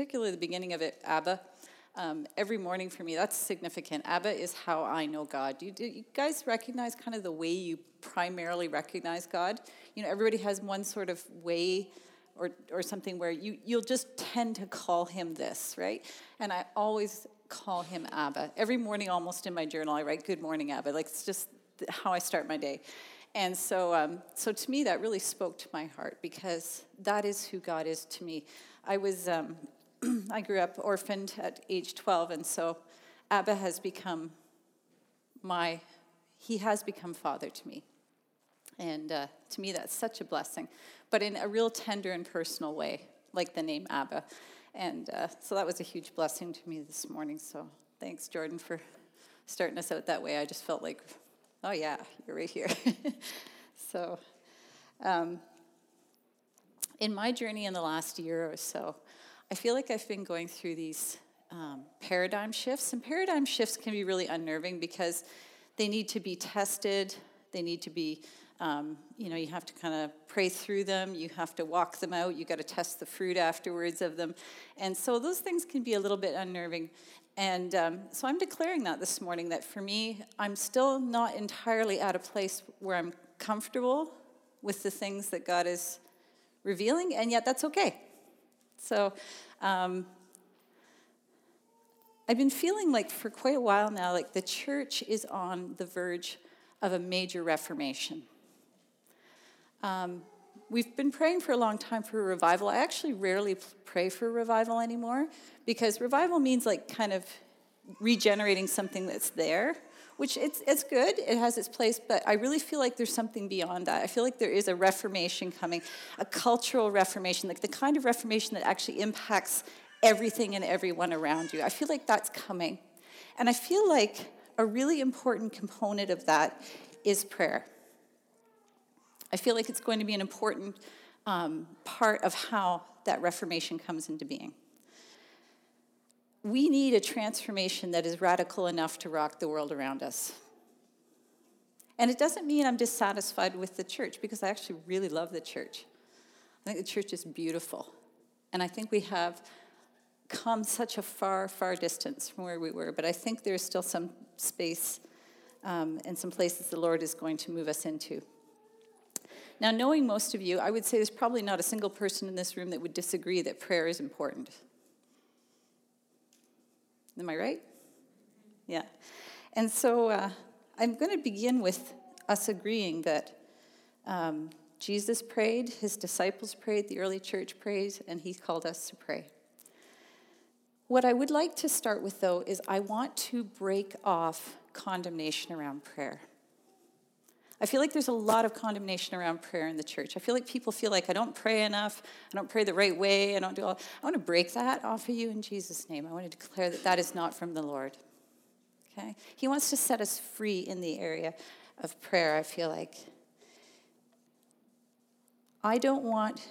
particularly the beginning of it, Abba. Um, every morning for me, that's significant. Abba is how I know God. Do you, do you guys recognize kind of the way you primarily recognize God? You know, everybody has one sort of way or, or something where you, you'll just tend to call him this, right? And I always call him Abba. Every morning, almost in my journal, I write, Good morning, Abba. Like, it's just how I start my day. And so, um, so to me, that really spoke to my heart because that is who God is to me. I was, um, I grew up orphaned at age 12, and so Abba has become my, he has become father to me. And uh, to me, that's such a blessing, but in a real tender and personal way, like the name Abba. And uh, so that was a huge blessing to me this morning. So thanks, Jordan, for starting us out that way. I just felt like, oh, yeah, you're right here. so, um, in my journey in the last year or so, I feel like I've been going through these um, paradigm shifts. And paradigm shifts can be really unnerving because they need to be tested, they need to be um, you know, you have to kind of pray through them. You have to walk them out. You got to test the fruit afterwards of them, and so those things can be a little bit unnerving. And um, so I'm declaring that this morning that for me, I'm still not entirely at a place where I'm comfortable with the things that God is revealing, and yet that's okay. So. Um, I've been feeling like for quite a while now, like the church is on the verge of a major reformation. Um, we've been praying for a long time for a revival. I actually rarely pray for revival anymore because revival means like kind of regenerating something that's there, which it's, it's good, it has its place, but I really feel like there's something beyond that. I feel like there is a reformation coming, a cultural reformation, like the kind of reformation that actually impacts everything and everyone around you. I feel like that's coming. And I feel like a really important component of that is prayer. I feel like it's going to be an important um, part of how that Reformation comes into being. We need a transformation that is radical enough to rock the world around us. And it doesn't mean I'm dissatisfied with the church because I actually really love the church. I think the church is beautiful. And I think we have come such a far, far distance from where we were. But I think there's still some space um, and some places the Lord is going to move us into. Now, knowing most of you, I would say there's probably not a single person in this room that would disagree that prayer is important. Am I right? Yeah. And so uh, I'm going to begin with us agreeing that um, Jesus prayed, his disciples prayed, the early church prayed, and he called us to pray. What I would like to start with, though, is I want to break off condemnation around prayer. I feel like there's a lot of condemnation around prayer in the church. I feel like people feel like I don't pray enough, I don't pray the right way, I don't do all. I want to break that off of you in Jesus' name. I want to declare that that is not from the Lord. Okay? He wants to set us free in the area of prayer, I feel like. I don't want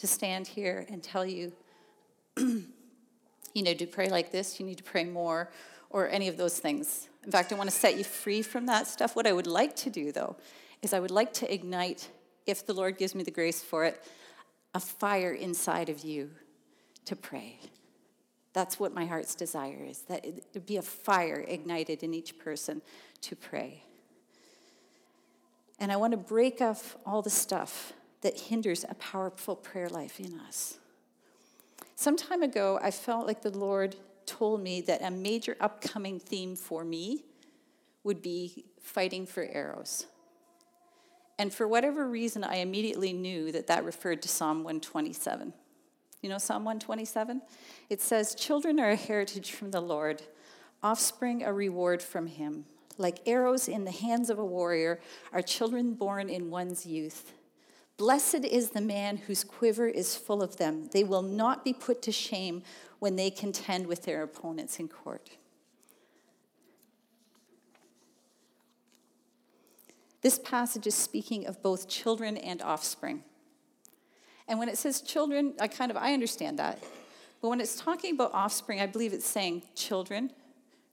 to stand here and tell you, you know, to pray like this, you need to pray more, or any of those things. In fact, I want to set you free from that stuff. What I would like to do, though, is I would like to ignite, if the Lord gives me the grace for it, a fire inside of you to pray. That's what my heart's desire is, that it be a fire ignited in each person to pray. And I want to break off all the stuff that hinders a powerful prayer life in us. Some time ago, I felt like the Lord told me that a major upcoming theme for me would be fighting for arrows. And for whatever reason, I immediately knew that that referred to Psalm 127. You know Psalm 127? It says, Children are a heritage from the Lord, offspring a reward from him. Like arrows in the hands of a warrior are children born in one's youth. Blessed is the man whose quiver is full of them. They will not be put to shame when they contend with their opponents in court. This passage is speaking of both children and offspring. And when it says children, I kind of I understand that. But when it's talking about offspring, I believe it's saying children,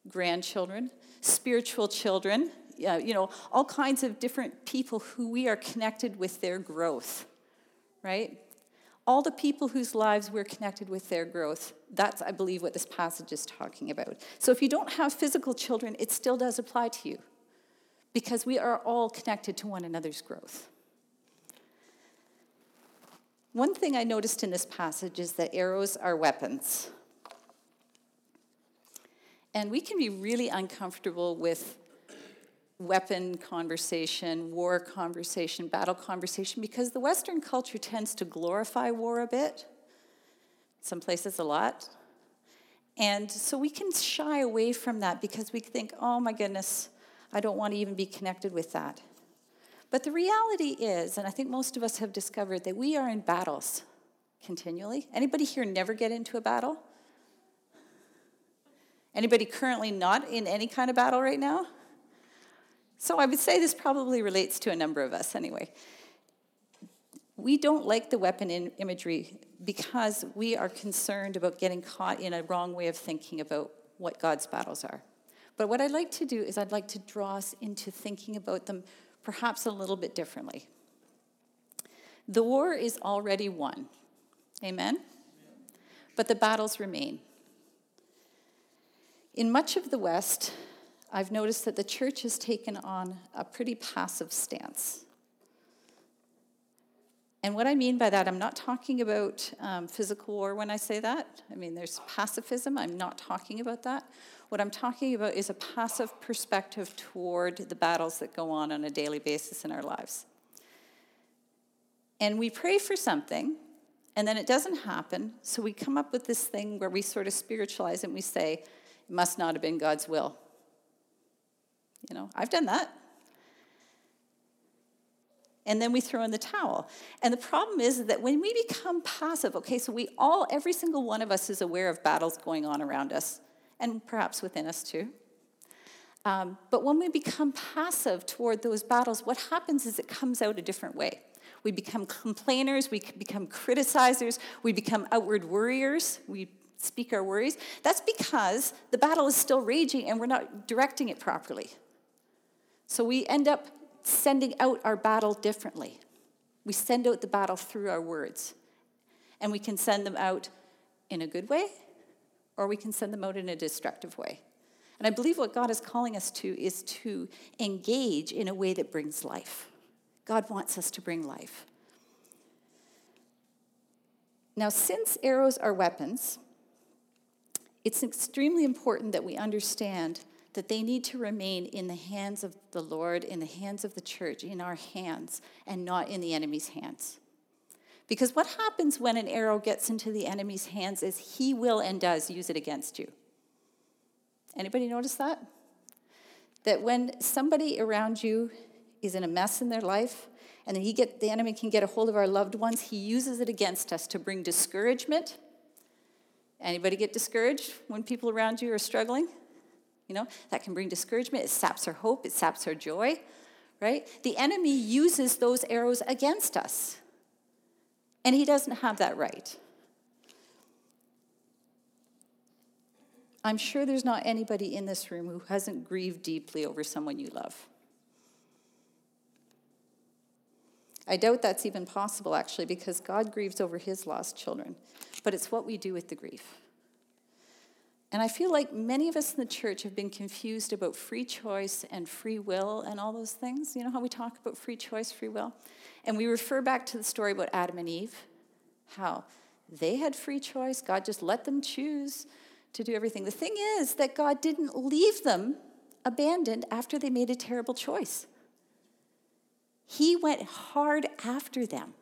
grandchildren, spiritual children, uh, you know, all kinds of different people who we are connected with their growth, right? all the people whose lives we're connected with their growth. That's, I believe, what this passage is talking about. So if you don't have physical children, it still does apply to you because we are all connected to one another's growth. One thing I noticed in this passage is that arrows are weapons. And we can be really uncomfortable with weapon conversation, war conversation, battle conversation, because the Western culture tends to glorify war a bit, some places a lot. And so we can shy away from that because we think, oh my goodness, I don't want to even be connected with that. But the reality is, and I think most of us have discovered, that we are in battles continually. Anybody here never get into a battle? Anybody currently not in any kind of battle right now? So I would say this probably relates to a number of us anyway. We don't like the weapon imagery because we are concerned about getting caught in a wrong way of thinking about what God's battles are. But what I'd like to do is I'd like to draw us into thinking about them perhaps a little bit differently. The war is already won. Amen? But the battles remain. In much of the West, I've noticed that the church has taken on a pretty passive stance. And what I mean by that, I'm not talking about um, physical war when I say that. I mean, there's pacifism, I'm not talking about that. What I'm talking about is a passive perspective toward the battles that go on on a daily basis in our lives. And we pray for something, and then it doesn't happen, so we come up with this thing where we sort of spiritualize it and we say, it must not have been God's will. You know, I've done that. And then we throw in the towel. And the problem is that when we become passive, okay, so we all, every single one of us is aware of battles going on around us, and perhaps within us too. Um, but when we become passive toward those battles, what happens is it comes out a different way. We become complainers, we become criticizers, we become outward worriers, we speak our worries. That's because the battle is still raging and we're not directing it properly. So we end up sending out our battle differently. We send out the battle through our words. And we can send them out in a good way, or we can send them out in a destructive way. And I believe what God is calling us to is to engage in a way that brings life. God wants us to bring life. Now, since arrows are weapons, it's extremely important that we understand that they need to remain in the hands of the Lord, in the hands of the church, in our hands, and not in the enemy's hands. Because what happens when an arrow gets into the enemy's hands is he will and does use it against you. Anybody notice that? That when somebody around you is in a mess in their life, and then he get, the enemy can get a hold of our loved ones, he uses it against us to bring discouragement. Anybody get discouraged when people around you are struggling? You know, that can bring discouragement. It saps our hope, it saps our joy, right? The enemy uses those arrows against us. And he doesn't have that right. I'm sure there's not anybody in this room who hasn't grieved deeply over someone you love. I doubt that's even possible, actually, because God grieves over his lost children. But it's what we do with the grief. And I feel like many of us in the church have been confused about free choice and free will and all those things. You know how we talk about free choice, free will? And we refer back to the story about Adam and Eve, how they had free choice. God just let them choose to do everything. The thing is that God didn't leave them abandoned after they made a terrible choice. He went hard after them.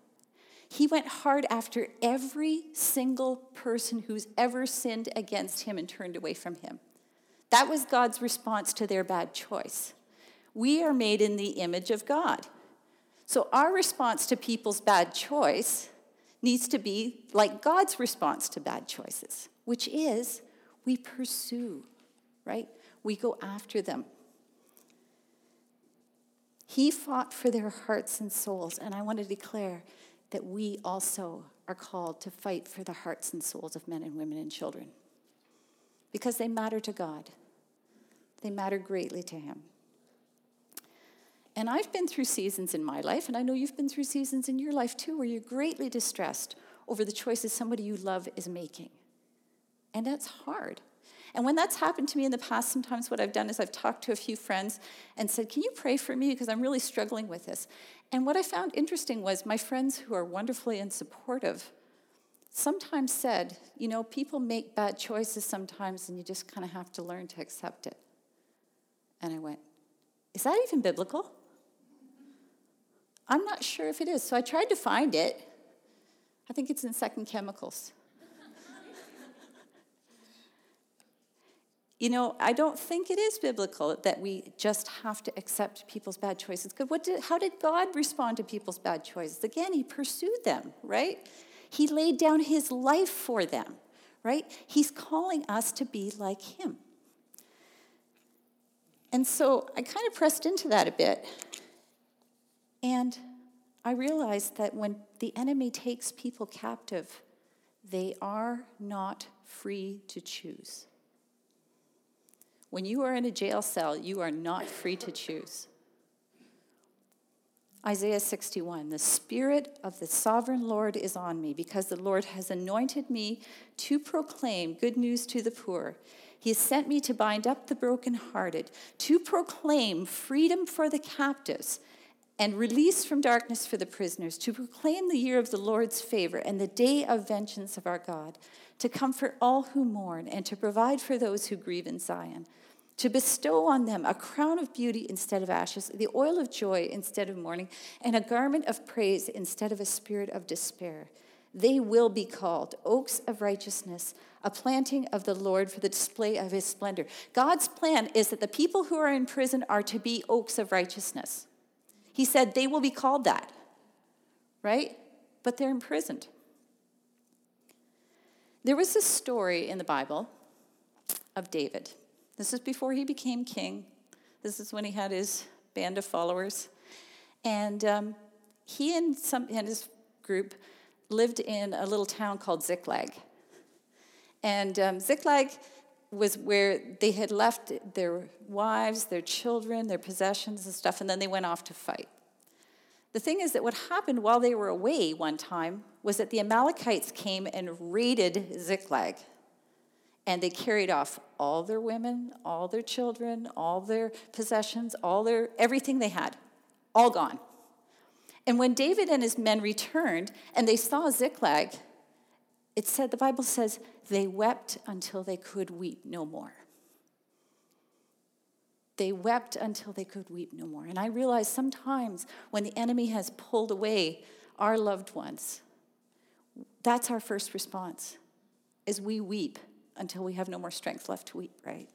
He went hard after every single person who's ever sinned against him and turned away from him. That was God's response to their bad choice. We are made in the image of God. So our response to people's bad choice needs to be like God's response to bad choices, which is we pursue, right? We go after them. He fought for their hearts and souls, and I want to declare that we also are called to fight for the hearts and souls of men and women and children because they matter to God. They matter greatly to Him. And I've been through seasons in my life, and I know you've been through seasons in your life too, where you're greatly distressed over the choices somebody you love is making. And that's hard. And when that's happened to me in the past, sometimes what I've done is I've talked to a few friends and said, Can you pray for me? Because I'm really struggling with this. And what I found interesting was my friends who are wonderfully and supportive sometimes said, You know, people make bad choices sometimes, and you just kind of have to learn to accept it. And I went, Is that even biblical? I'm not sure if it is. So I tried to find it. I think it's in Second Chronicles. You know, I don't think it is biblical that we just have to accept people's bad choices. What did, how did God respond to people's bad choices? Again, He pursued them, right? He laid down His life for them, right? He's calling us to be like Him. And so I kind of pressed into that a bit. And I realized that when the enemy takes people captive, they are not free to choose. When you are in a jail cell, you are not free to choose. Isaiah 61 The Spirit of the sovereign Lord is on me because the Lord has anointed me to proclaim good news to the poor. He has sent me to bind up the brokenhearted, to proclaim freedom for the captives and release from darkness for the prisoners, to proclaim the year of the Lord's favor and the day of vengeance of our God, to comfort all who mourn, and to provide for those who grieve in Zion, to bestow on them a crown of beauty instead of ashes, the oil of joy instead of mourning, and a garment of praise instead of a spirit of despair. They will be called oaks of righteousness, a planting of the Lord for the display of his splendor. God's plan is that the people who are in prison are to be oaks of righteousness. He said they will be called that, right? But they're imprisoned. There was a story in the Bible of David. This is before he became king. This is when he had his band of followers. And um, he and, some, and his group lived in a little town called Ziklag. And um, Ziklag was where they had left their wives, their children, their possessions and stuff, and then they went off to fight. The thing is that what happened while they were away one time was that the Amalekites came and raided Ziklag. And they carried off all their women, all their children, all their possessions, all their everything they had, all gone. And when David and his men returned and they saw Ziklag, it said, the Bible says, they wept until they could weep no more. They wept until they could weep no more. And I realize sometimes when the enemy has pulled away our loved ones, that's our first response, is we weep until we have no more strength left to weep, right?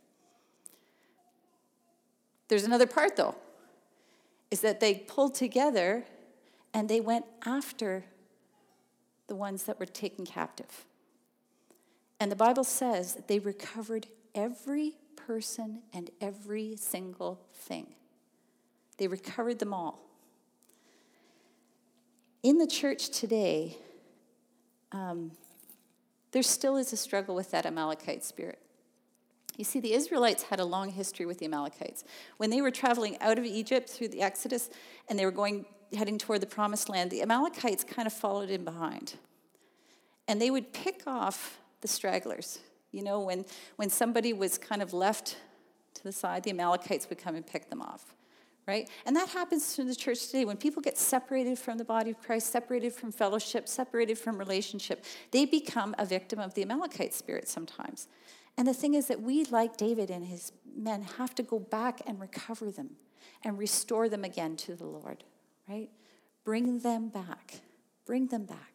There's another part though, is that they pulled together and they went after the ones that were taken captive. And the Bible says that they recovered every person and every single thing. They recovered them all. In the church today, um, there still is a struggle with that Amalekite spirit. You see, the Israelites had a long history with the Amalekites. When they were traveling out of Egypt through the Exodus and they were going heading toward the promised land, the Amalekites kind of followed in behind. And they would pick off the stragglers. You know, when, when somebody was kind of left to the side, the Amalekites would come and pick them off, right? And that happens to the church today. When people get separated from the body of Christ, separated from fellowship, separated from relationship, they become a victim of the Amalekite spirit sometimes. And the thing is that we, like David and his men, have to go back and recover them and restore them again to the Lord right? Bring them back. Bring them back.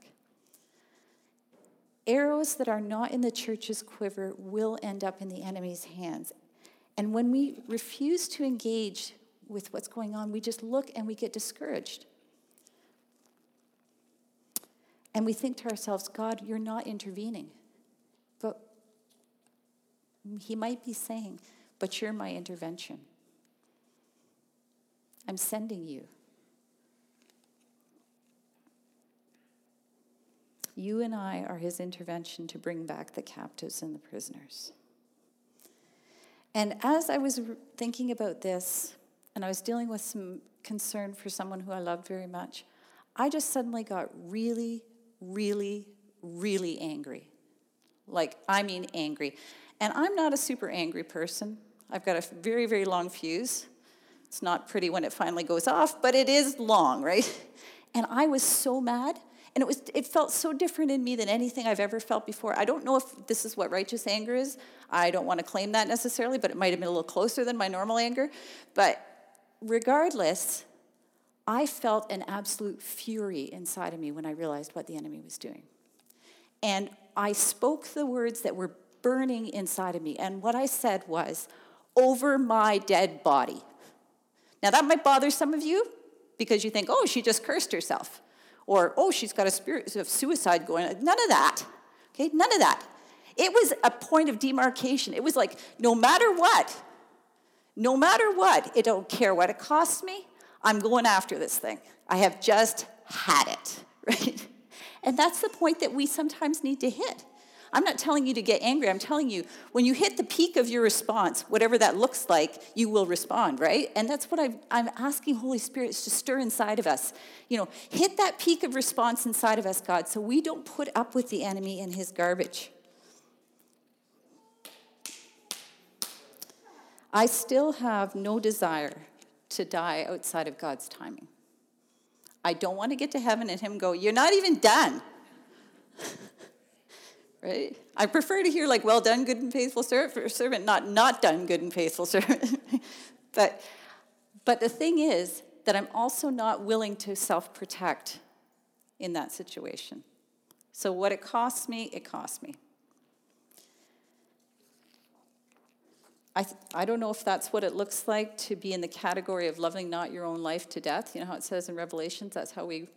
Arrows that are not in the church's quiver will end up in the enemy's hands. And when we refuse to engage with what's going on, we just look and we get discouraged. And we think to ourselves, God, you're not intervening. But he might be saying, but you're my intervention. I'm sending you. You and I are his intervention to bring back the captives and the prisoners. And as I was thinking about this, and I was dealing with some concern for someone who I loved very much, I just suddenly got really, really, really angry. Like, I mean, angry. And I'm not a super angry person. I've got a very, very long fuse. It's not pretty when it finally goes off, but it is long, right? And I was so mad. And it, was, it felt so different in me than anything I've ever felt before. I don't know if this is what righteous anger is. I don't want to claim that necessarily, but it might have been a little closer than my normal anger. But regardless, I felt an absolute fury inside of me when I realized what the enemy was doing. And I spoke the words that were burning inside of me. And what I said was, over my dead body. Now, that might bother some of you because you think, oh, she just cursed herself. Or, oh, she's got a spirit of suicide going on. None of that. Okay, none of that. It was a point of demarcation. It was like, no matter what, no matter what, it don't care what it costs me, I'm going after this thing. I have just had it, right? And that's the point that we sometimes need to hit. I'm not telling you to get angry. I'm telling you, when you hit the peak of your response, whatever that looks like, you will respond, right? And that's what i am asking Holy Spirit to stir inside of us. You know, hit that peak of response inside of us, God, so we don't put up with the enemy and his garbage. I still have no desire to die outside of God's timing. I don't want to get to heaven and Him go, You're not even done. right? I prefer to hear, like, Well done, good and faithful servant, not not done, good and faithful servant. but, but the thing is that I'm also not willing to self protect in that situation. So, what it costs me, it costs me. I, I don't know if that's what it looks like to be in the category of loving not your own life to death. You know how it says in Revelations, that's how we,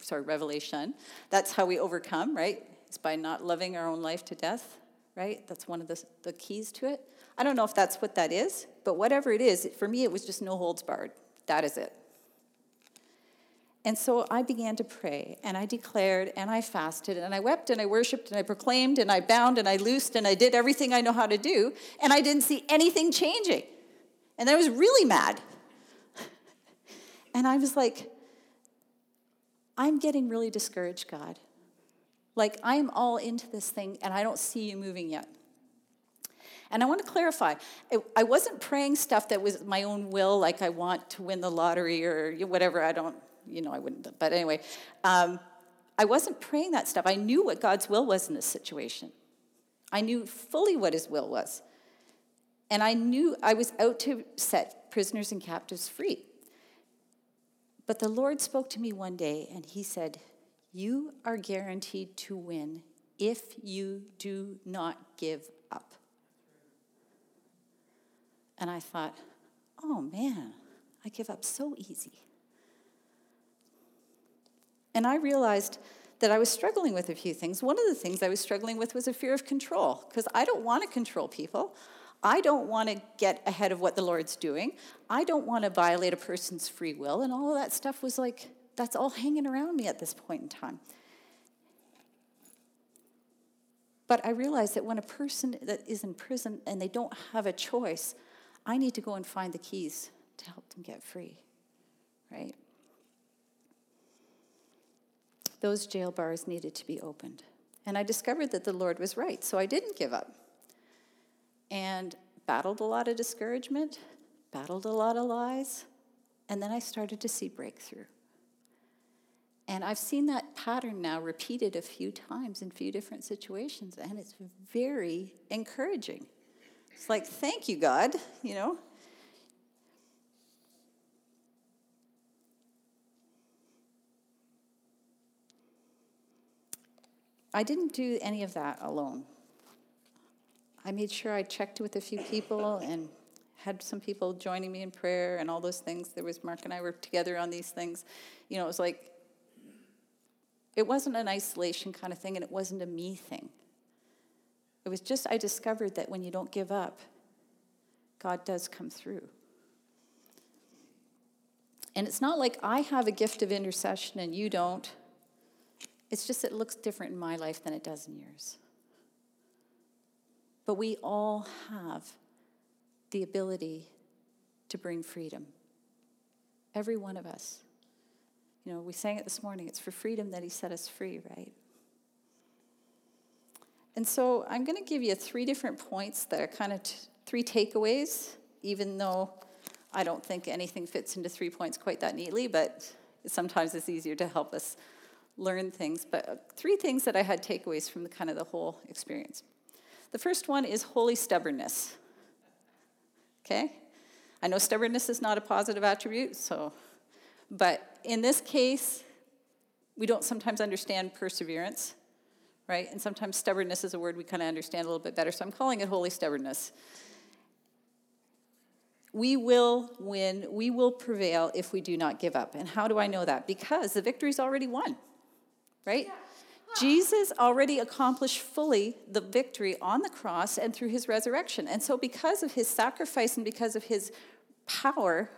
sorry, Revelation, that's how we overcome, right? It's by not loving our own life to death, right? That's one of the, the keys to it. I don't know if that's what that is, but whatever it is, for me, it was just no holds barred. That is it. And so I began to pray, and I declared, and I fasted, and I wept, and I worshiped, and I proclaimed, and I bound, and I loosed, and I did everything I know how to do, and I didn't see anything changing. And I was really mad. and I was like, I'm getting really discouraged, God. Like, I'm all into this thing, and I don't see you moving yet. And I want to clarify I wasn't praying stuff that was my own will, like I want to win the lottery or whatever. I don't you know, I wouldn't. But anyway, um, I wasn't praying that stuff. I knew what God's will was in this situation. I knew fully what His will was. And I knew I was out to set prisoners and captives free. But the Lord spoke to me one day and He said, You are guaranteed to win if you do not give up. And I thought, Oh man, I give up so easy. And I realized that I was struggling with a few things. One of the things I was struggling with was a fear of control, because I don't want to control people. I don't want to get ahead of what the Lord's doing. I don't want to violate a person's free will. And all of that stuff was like, that's all hanging around me at this point in time. But I realized that when a person that is in prison and they don't have a choice, I need to go and find the keys to help them get free, right? those jail bars needed to be opened. And I discovered that the Lord was right, so I didn't give up. And battled a lot of discouragement, battled a lot of lies, and then I started to see breakthrough. And I've seen that pattern now repeated a few times in a few different situations, and it's very encouraging. It's like, thank you, God, you know. I didn't do any of that alone. I made sure I checked with a few people and had some people joining me in prayer and all those things. There was Mark and I were together on these things. You know, it was like, it wasn't an isolation kind of thing and it wasn't a me thing. It was just, I discovered that when you don't give up, God does come through. And it's not like I have a gift of intercession and you don't it's just it looks different in my life than it does in yours. But we all have the ability to bring freedom. Every one of us. You know, we sang it this morning. It's for freedom that He set us free, right? And so I'm going to give you three different points that are kind of t- three takeaways, even though I don't think anything fits into three points quite that neatly, but sometimes it's easier to help us learn things. But uh, three things that I had takeaways from the kind of the whole experience. The first one is holy stubbornness. Okay? I know stubbornness is not a positive attribute, so, but in this case, we don't sometimes understand perseverance, right? And sometimes stubbornness is a word we kind of understand a little bit better, so I'm calling it holy stubbornness. We will win, we will prevail if we do not give up. And how do I know that? Because the victory's already won, right? Jesus already accomplished fully the victory on the cross and through his resurrection. And so, because of his sacrifice and because of his power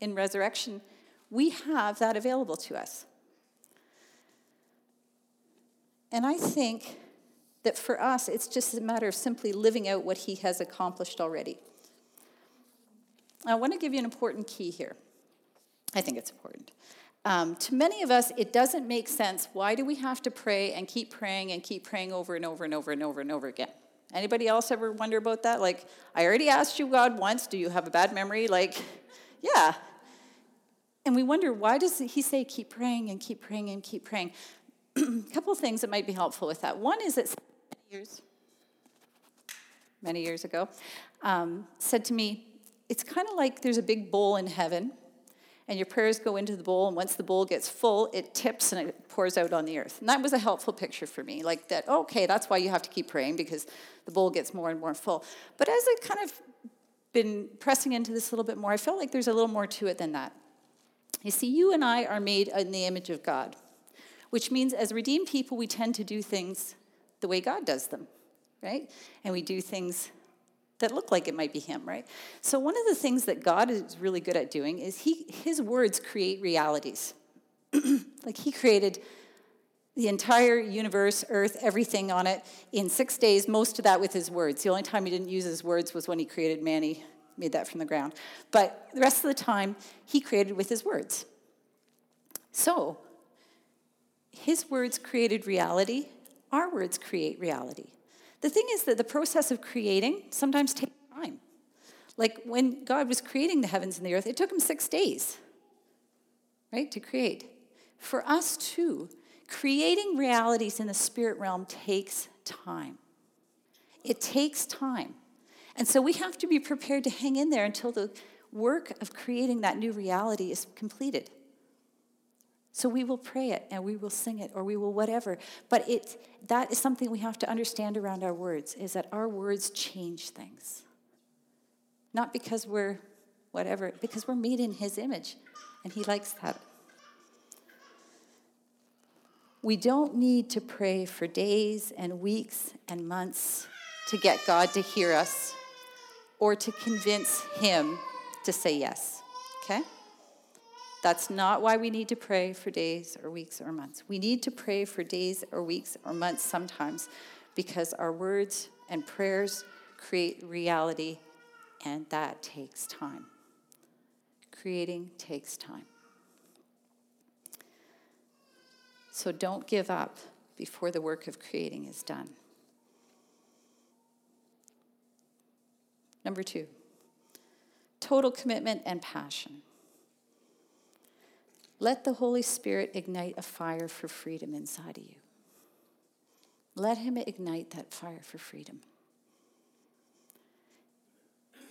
in resurrection, we have that available to us. And I think that for us, it's just a matter of simply living out what he has accomplished already. I want to give you an important key here. I think it's important. Um, to many of us, it doesn't make sense. Why do we have to pray and keep praying and keep praying over and over and over and over and over again? Anybody else ever wonder about that? Like, I already asked you God once, do you have a bad memory? Like, yeah. And we wonder, why does he say keep praying and keep praying and keep praying? a couple things that might be helpful with that. One is that years, many years ago, um, said to me, it's kind of like there's a big bowl in heaven, and your prayers go into the bowl, and once the bowl gets full, it tips and it pours out on the earth. And that was a helpful picture for me, like that, okay, that's why you have to keep praying, because the bowl gets more and more full. But as I kind of been pressing into this a little bit more, I felt like there's a little more to it than that. You see, you and I are made in the image of God which means as redeemed people, we tend to do things the way God does them, right? And we do things that look like it might be him, right? So one of the things that God is really good at doing is he his words create realities. like he created the entire universe, earth, everything on it in 6 days, most of that with his words. The only time he didn't use his words was when he created man, he made that from the ground. But the rest of the time, he created with his words. So, his words created reality, our words create reality. The thing is that the process of creating sometimes takes time. Like when God was creating the heavens and the earth, it took him six days, right, to create. For us too, creating realities in the spirit realm takes time. It takes time. And so we have to be prepared to hang in there until the work of creating that new reality is completed. So we will pray it and we will sing it or we will whatever. But it, that is something we have to understand around our words is that our words change things. Not because we're whatever, because we're made in his image and he likes that. We don't need to pray for days and weeks and months to get God to hear us or to convince him to say yes. Okay? That's not why we need to pray for days or weeks or months. We need to pray for days or weeks or months sometimes because our words and prayers create reality, and that takes time. Creating takes time. So don't give up before the work of creating is done. Number two, total commitment and passion. Let the Holy Spirit ignite a fire for freedom inside of you. Let Him ignite that fire for freedom.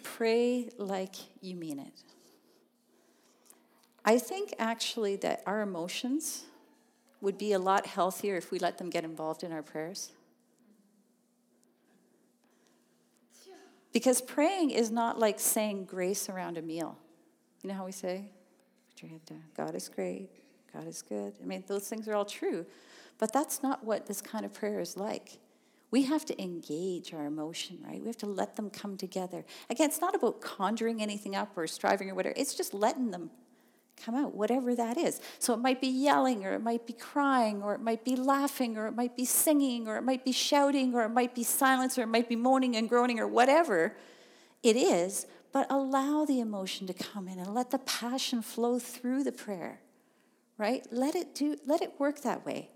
Pray like you mean it. I think actually that our emotions would be a lot healthier if we let them get involved in our prayers. Because praying is not like saying grace around a meal. You know how we say, Put your head down. God is great. God is good. I mean, those things are all true. But that's not what this kind of prayer is like. We have to engage our emotion, right? We have to let them come together. Again, it's not about conjuring anything up or striving or whatever. It's just letting them come out, whatever that is. So it might be yelling, or it might be crying, or it might be laughing, or it might be singing, or it might be shouting, or it might be silence, or it might be moaning and groaning, or whatever it is but allow the emotion to come in and let the passion flow through the prayer right let it do let it work that way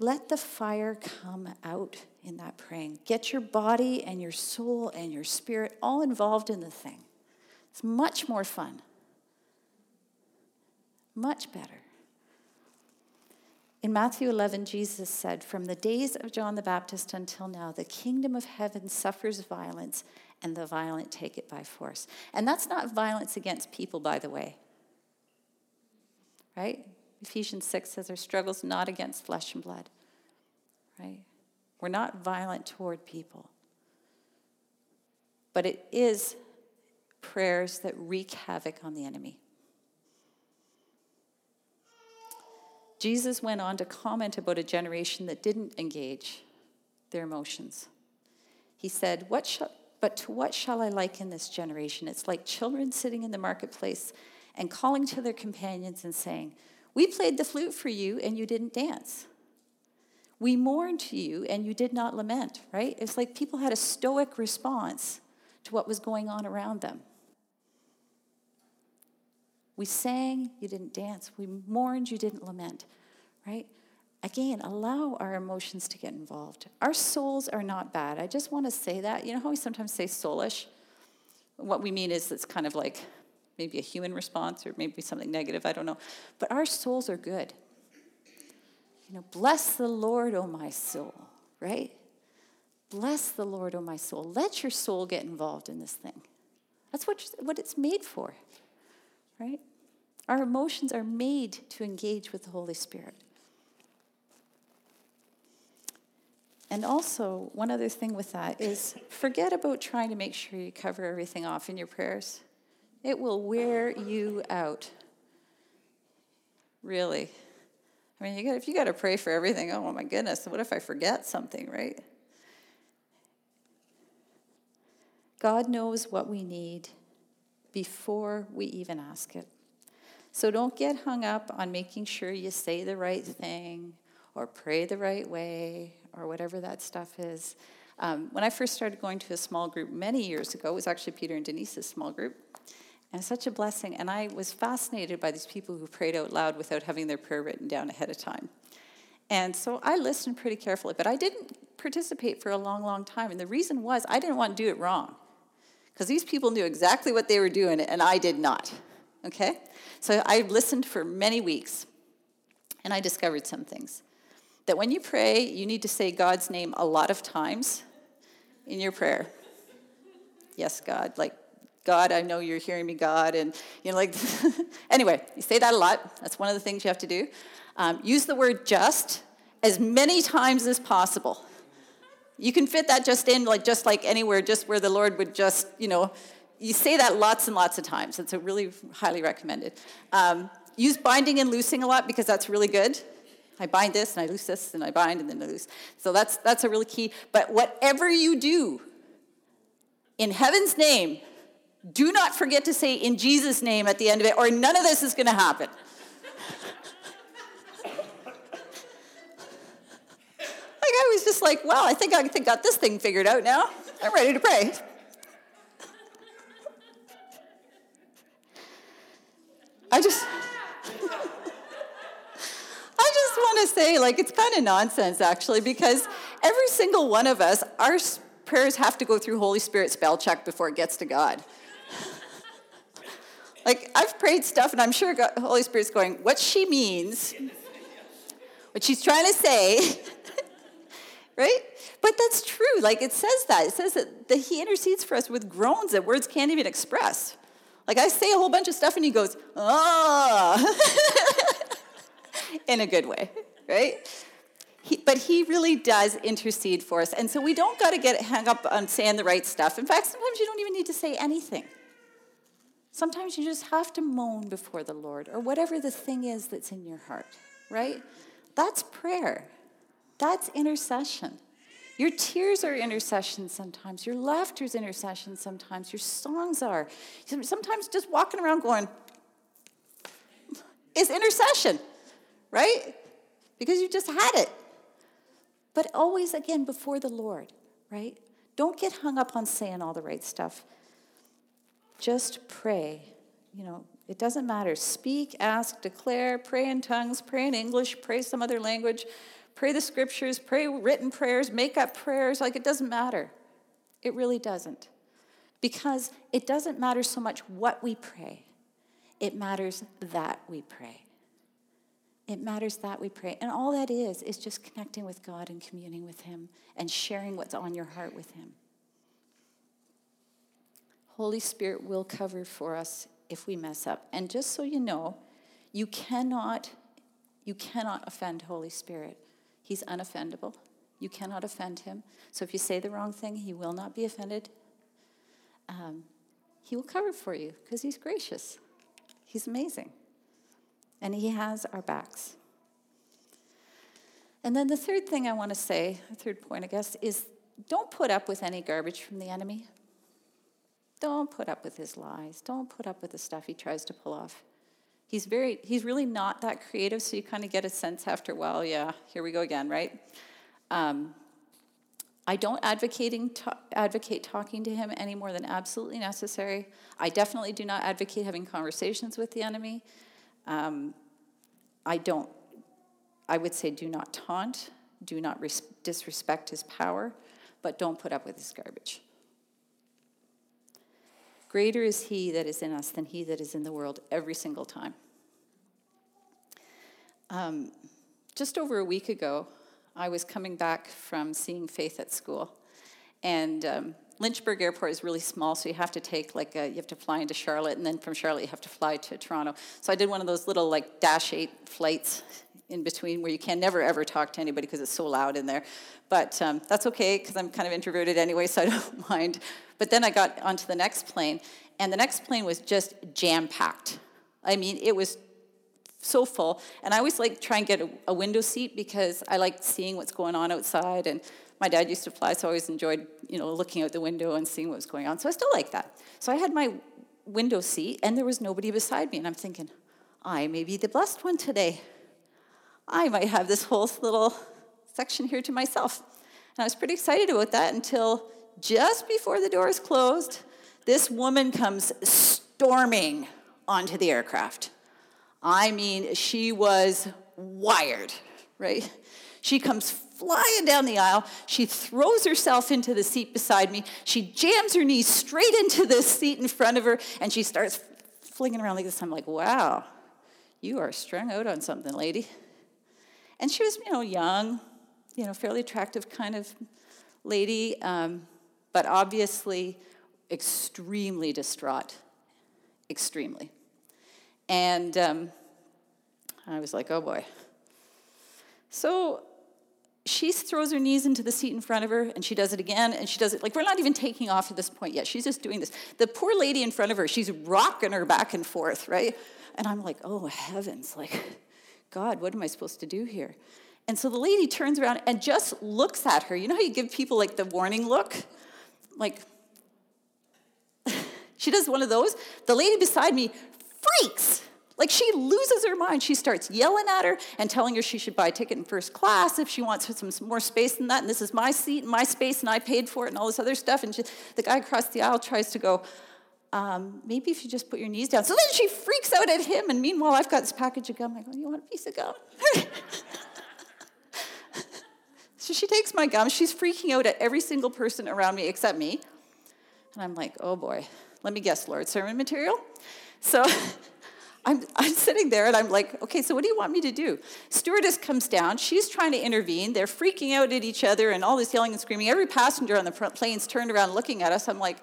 let the fire come out in that praying. Get your body and your soul and your spirit all involved in the thing. It's much more fun, much better. In Matthew 11, Jesus said, From the days of John the Baptist until now, the kingdom of heaven suffers violence, and the violent take it by force. And that's not violence against people, by the way. Right? Ephesians 6 says our struggle's not against flesh and blood. Right? We're not violent toward people. But it is prayers that wreak havoc on the enemy. Jesus went on to comment about a generation that didn't engage their emotions. He said, what But to what shall I liken this generation? It's like children sitting in the marketplace and calling to their companions and saying, We played the flute for you and you didn't dance. We mourned to you and you did not lament, right? It's like people had a stoic response to what was going on around them. We sang, you didn't dance. We mourned, you didn't lament, right? Again, allow our emotions to get involved. Our souls are not bad. I just want to say that. You know how we sometimes say soulish? What we mean is it's kind of like maybe a human response or maybe something negative, I don't know. But our souls are good. You know, bless the Lord, O oh my soul, right? Bless the Lord, O oh my soul. Let your soul get involved in this thing. That's what, what it's made for, right? Our emotions are made to engage with the Holy Spirit. And also, one other thing with that is forget about trying to make sure you cover everything off in your prayers. It will wear you out. Really. I mean, you got, if you got to pray for everything, oh my goodness, what if I forget something, right? God knows what we need before we even ask it. So don't get hung up on making sure you say the right thing or pray the right way or whatever that stuff is. Um, when I first started going to a small group many years ago, it was actually Peter and Denise's small group. And such a blessing. And I was fascinated by these people who prayed out loud without having their prayer written down ahead of time. And so I listened pretty carefully, but I didn't participate for a long, long time. And the reason was I didn't want to do it wrong. Because these people knew exactly what they were doing, and I did not. Okay? So I listened for many weeks, and I discovered some things. That when you pray, you need to say God's name a lot of times in your prayer. Yes, God. Like, God, I know you're hearing me, God. And, you know, like, anyway, you say that a lot. That's one of the things you have to do. Um, use the word just as many times as possible. You can fit that just in, like, just like anywhere, just where the Lord would just, you know, you say that lots and lots of times. It's a really highly recommended. Um, use binding and loosing a lot because that's really good. I bind this and I loose this and I bind and then I loose. So that's that's a really key. But whatever you do, in heaven's name, do not forget to say in Jesus' name at the end of it, or none of this is going to happen. I was just like, well, I think I think got this thing figured out now. I'm ready to pray. I just, I just want to say, like, it's kind of nonsense, actually, because every single one of us, our prayers have to go through Holy Spirit spell check before it gets to God. like, I've prayed stuff, and I'm sure God, Holy Spirit's going, what she means, what she's trying to say, right? But that's true. Like, it says that. It says that, that He intercedes for us with groans that words can't even express. Like I say a whole bunch of stuff and he goes, oh, in a good way, right? He, but he really does intercede for us. And so we don't got to get hung up on saying the right stuff. In fact, sometimes you don't even need to say anything. Sometimes you just have to moan before the Lord or whatever the thing is that's in your heart, right? That's prayer. That's intercession. Your tears are intercession sometimes. Your laughter is intercession sometimes. Your songs are. Sometimes just walking around going, is intercession, right? Because you just had it. But always, again, before the Lord, right? Don't get hung up on saying all the right stuff. Just pray. You know, it doesn't matter. Speak, ask, declare, pray in tongues, pray in English, pray some other language, pray the scriptures, pray written prayers, make up prayers. Like, it doesn't matter. It really doesn't. Because it doesn't matter so much what we pray, it matters that we pray. It matters that we pray. And all that is, is just connecting with God and communing with Him and sharing what's on your heart with Him. Holy Spirit will cover for us if we mess up. And just so you know, you cannot, you cannot offend Holy Spirit. He's unoffendable. You cannot offend him. So if you say the wrong thing, he will not be offended. Um, he will cover for you because he's gracious. He's amazing. And he has our backs. And then the third thing I want to say, the third point, I guess, is don't put up with any garbage from the enemy. Don't put up with his lies. Don't put up with the stuff he tries to pull off. He's very, he's really not that creative, so you kind of get a sense after, well, yeah, here we go again, right? Um, I don't advocating to, advocate talking to him any more than absolutely necessary. I definitely do not advocate having conversations with the enemy. Um, I don't, I would say do not taunt, do not res- disrespect his power, but don't put up with his garbage. Greater is he that is in us than he that is in the world every single time. Um, just over a week ago, I was coming back from seeing Faith at school. And um, Lynchburg Airport is really small, so you have to take like a, you have to fly into Charlotte, and then from Charlotte you have to fly to Toronto. So I did one of those little like Dash 8 flights in between where you can never ever talk to anybody because it's so loud in there. But um, that's okay because I'm kind of introverted anyway, so I don't mind. But then I got onto the next plane, and the next plane was just jam packed. I mean, it was so full. And I always like try and get a, a, window seat because I like seeing what's going on outside. And my dad used to fly, so I always enjoyed, you know, looking out the window and seeing what was going on. So I still like that. So I had my window seat, and there was nobody beside me. And I'm thinking, I may be the blessed one today. I might have this whole little section here to myself. And I was pretty excited about that until just before the doors closed, this woman comes storming onto the aircraft. I mean, she was wired, right? She comes flying down the aisle. She throws herself into the seat beside me. She jams her knees straight into the seat in front of her, and she starts flinging around like this. I'm like, wow, you are strung out on something, lady. And she was, you know, young, you know, fairly attractive kind of lady, um, but obviously extremely distraught, extremely. And um, I was like, oh boy. So she throws her knees into the seat in front of her and she does it again and she does it like we're not even taking off at this point yet. She's just doing this. The poor lady in front of her she's rocking her back and forth right? And i'm like oh heavens like god what am i supposed to do here? And so the lady turns around and just looks at her. You know how you give people like the warning look like she does one of those the lady beside me freaks. Like she loses her mind. She starts yelling at her and telling her she should buy a ticket in first class if she wants some more space than that. And this is my seat and my space, and I paid for it, and all this other stuff. And she, the guy across the aisle tries to go, um, maybe if you just put your knees down. So then she freaks out at him, and meanwhile, I've got this package of gum. I go, You want a piece of gum? so she takes my gum. She's freaking out at every single person around me except me. And I'm like, Oh boy, let me guess, Lord, sermon material? So I'm, I'm sitting there and I'm like, okay, so what do you want me to do? Stewardess comes down. She's trying to intervene. They're freaking out at each other and all this yelling and screaming. Every passenger on the plane's turned around looking at us. I'm like,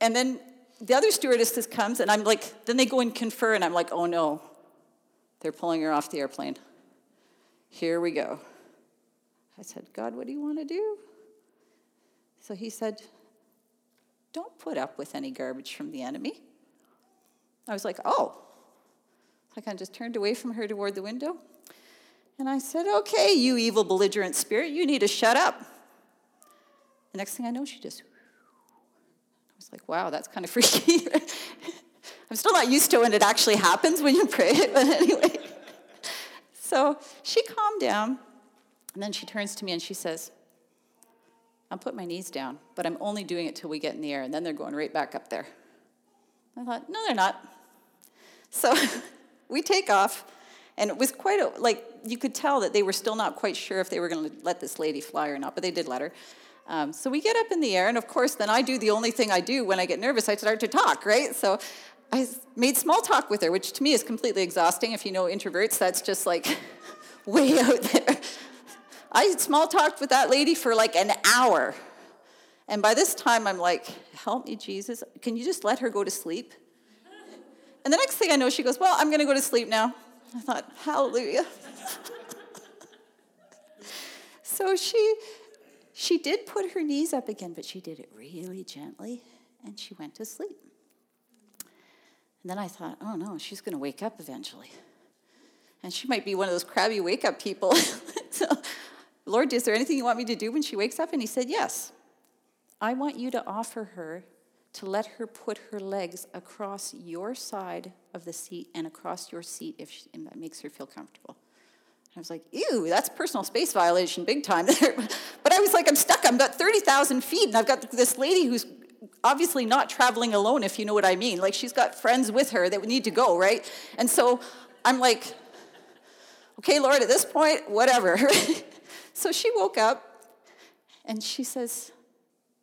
and then the other stewardess comes and I'm like, then they go and confer and I'm like, oh no, they're pulling her off the airplane. Here we go. I said, God, what do you want to do? So he said, don't put up with any garbage from the enemy. I was like, oh. I kind of just turned away from her toward the window. And I said, okay, you evil, belligerent spirit, you need to shut up. The next thing I know, she just, I was like, wow, that's kind of freaky. I'm still not used to when it actually happens when you pray but anyway. So she calmed down, and then she turns to me and she says, I'll put my knees down, but I'm only doing it till we get in the air, and then they're going right back up there. I thought, no, they're not. So we take off, And it was quite a, like, you could tell that they were still not quite sure if they were going to let this lady fly or not, but they did let her. Um, so we get up in the air, and of course, then I do the only thing I do when I get nervous I start to talk, right? So I made small talk with her, which to me is completely exhausting. If you know introverts, that's just like way out there. I small talked with that lady for like an hour. And by this time, I'm like, help me, Jesus. Can you just let her go to sleep? And the next thing I know, she goes, Well, I'm going to go to sleep now. I thought, Hallelujah. so she, she did put her knees up again, but she did it really gently, and she went to sleep. And then I thought, oh no, she's going to wake up eventually. And she might be one of those crabby wake up people. so, Lord, is there anything you want me to do when she wakes up? And he said, Yes. I want you to offer her to let her put her legs across your side of the seat and across your seat if she, that makes her feel comfortable. I was like, ew, that's personal space violation big time but I was like, I'm stuck. I've got 30,000 feet and I've got this lady who's obviously not traveling alone, if you know what I mean. Like she's got friends with her that need to go, right? And so I'm like, okay, Lord, at this point, whatever. so she woke up and she says,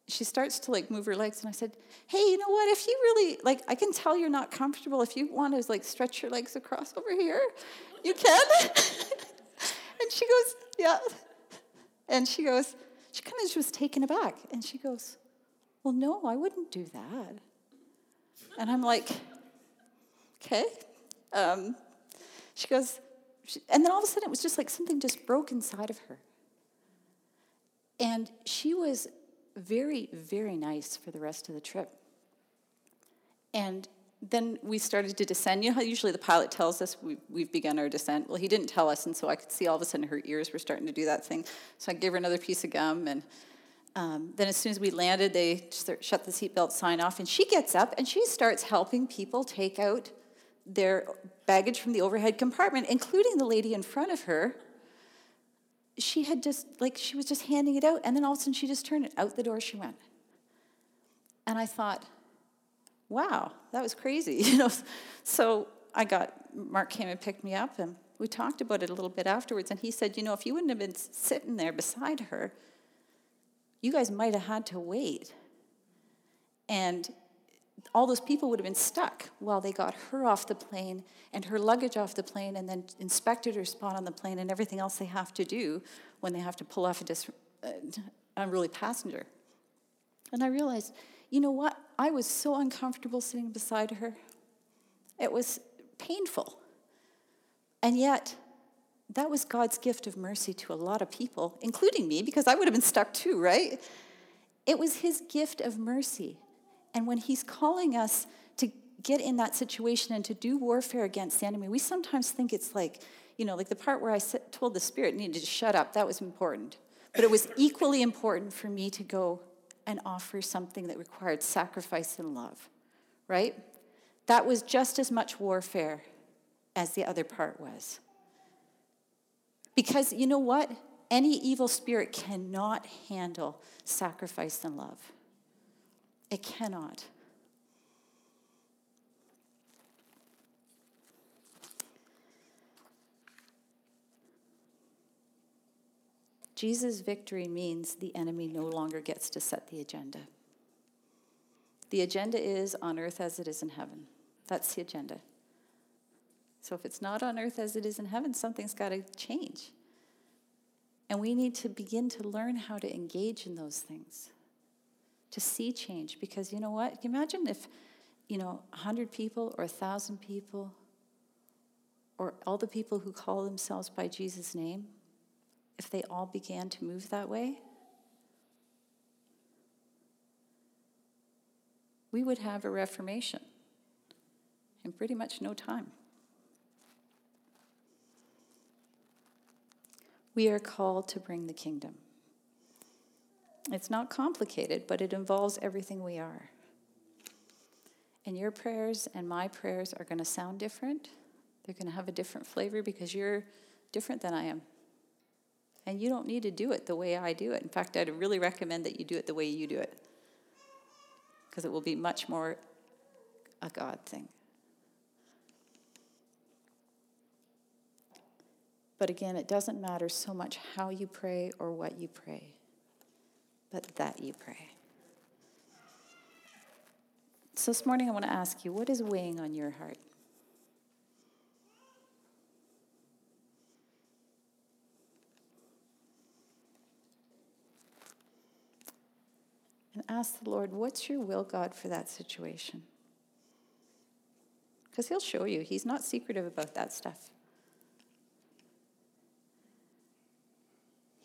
she starts to like move her legs. And i said hey you know what? If you really like i can tell you're not comfortable. If you want to like stretch your legs across over here you can. And she goes yeah. And she goes she kind of just was taken aback. And she goes well no i wouldn't do that. And i'm like okay. Um, she goes she, and then all of a sudden it was just like something just broke inside of her and she was very, very nice for the rest of the trip. And then we started to descend. You know how usually the pilot tells us we, we've begun our descent? Well, he didn't tell us, and so I could see all of a sudden her ears were starting to do that thing. So I gave her another piece of gum, and um, then as soon as we landed, they shut the seatbelt sign off, and she gets up and she starts helping people take out their baggage from the overhead compartment, including the lady in front of her she had just, like, she was just handing it out, and then all of a sudden she just turned it out the door she went. And I thought, wow, that was crazy, you know. So I got, Mark came and picked me up, and we talked about it a little bit afterwards, and he said, you know, if you wouldn't have been sitting there beside her, you guys might have had to wait. And all those people would have been stuck while they got her off the plane and her luggage off the plane and then inspected her spot on the plane and everything else they have to do when they have to pull off a dis- uh, unruly passenger. And I realized, you know what? I was so uncomfortable sitting beside her. It was painful. And yet, that was God's gift of mercy to a lot of people, including me, because I would have been stuck too, right? It was His gift of mercy and when he's calling us to get in that situation and to do warfare against the enemy, we sometimes think it's like, you know, like the part where I told the spirit needed to shut up, that was important. But it was equally important for me to go and offer something that required sacrifice and love, right? That was just as much warfare as the other part was. Because you know what? Any evil spirit cannot handle sacrifice and love. It cannot. Jesus' victory means the enemy no longer gets to set the agenda. The agenda is on earth as it is in heaven. That's the agenda. So if it's not on earth as it is in heaven, something's got to change. And we need to begin to learn how to engage in those things to see change. Because you know what? Imagine if, you know, 100 people or 1,000 people or all the people who call themselves by Jesus' name, if they all began to move that way, we would have a reformation in pretty much no time. We are called to bring the kingdom. It's not complicated, but it involves everything we are. And your prayers and my prayers are going to sound different. They're going to have a different flavor because you're different than I am. And you don't need to do it the way I do it. In fact, I'd really recommend that you do it the way you do it because it will be much more a God thing. But again, it doesn't matter so much how you pray or what you pray, but that you pray. So this morning, I want to ask you what is weighing on your heart? And ask the Lord, what's your will, God, for that situation? Because He'll show you. He's not secretive about that stuff.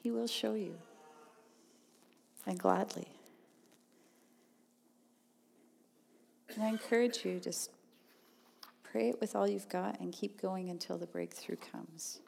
He will show you. And gladly. And I encourage you just pray it with all you've got and keep going until the breakthrough comes.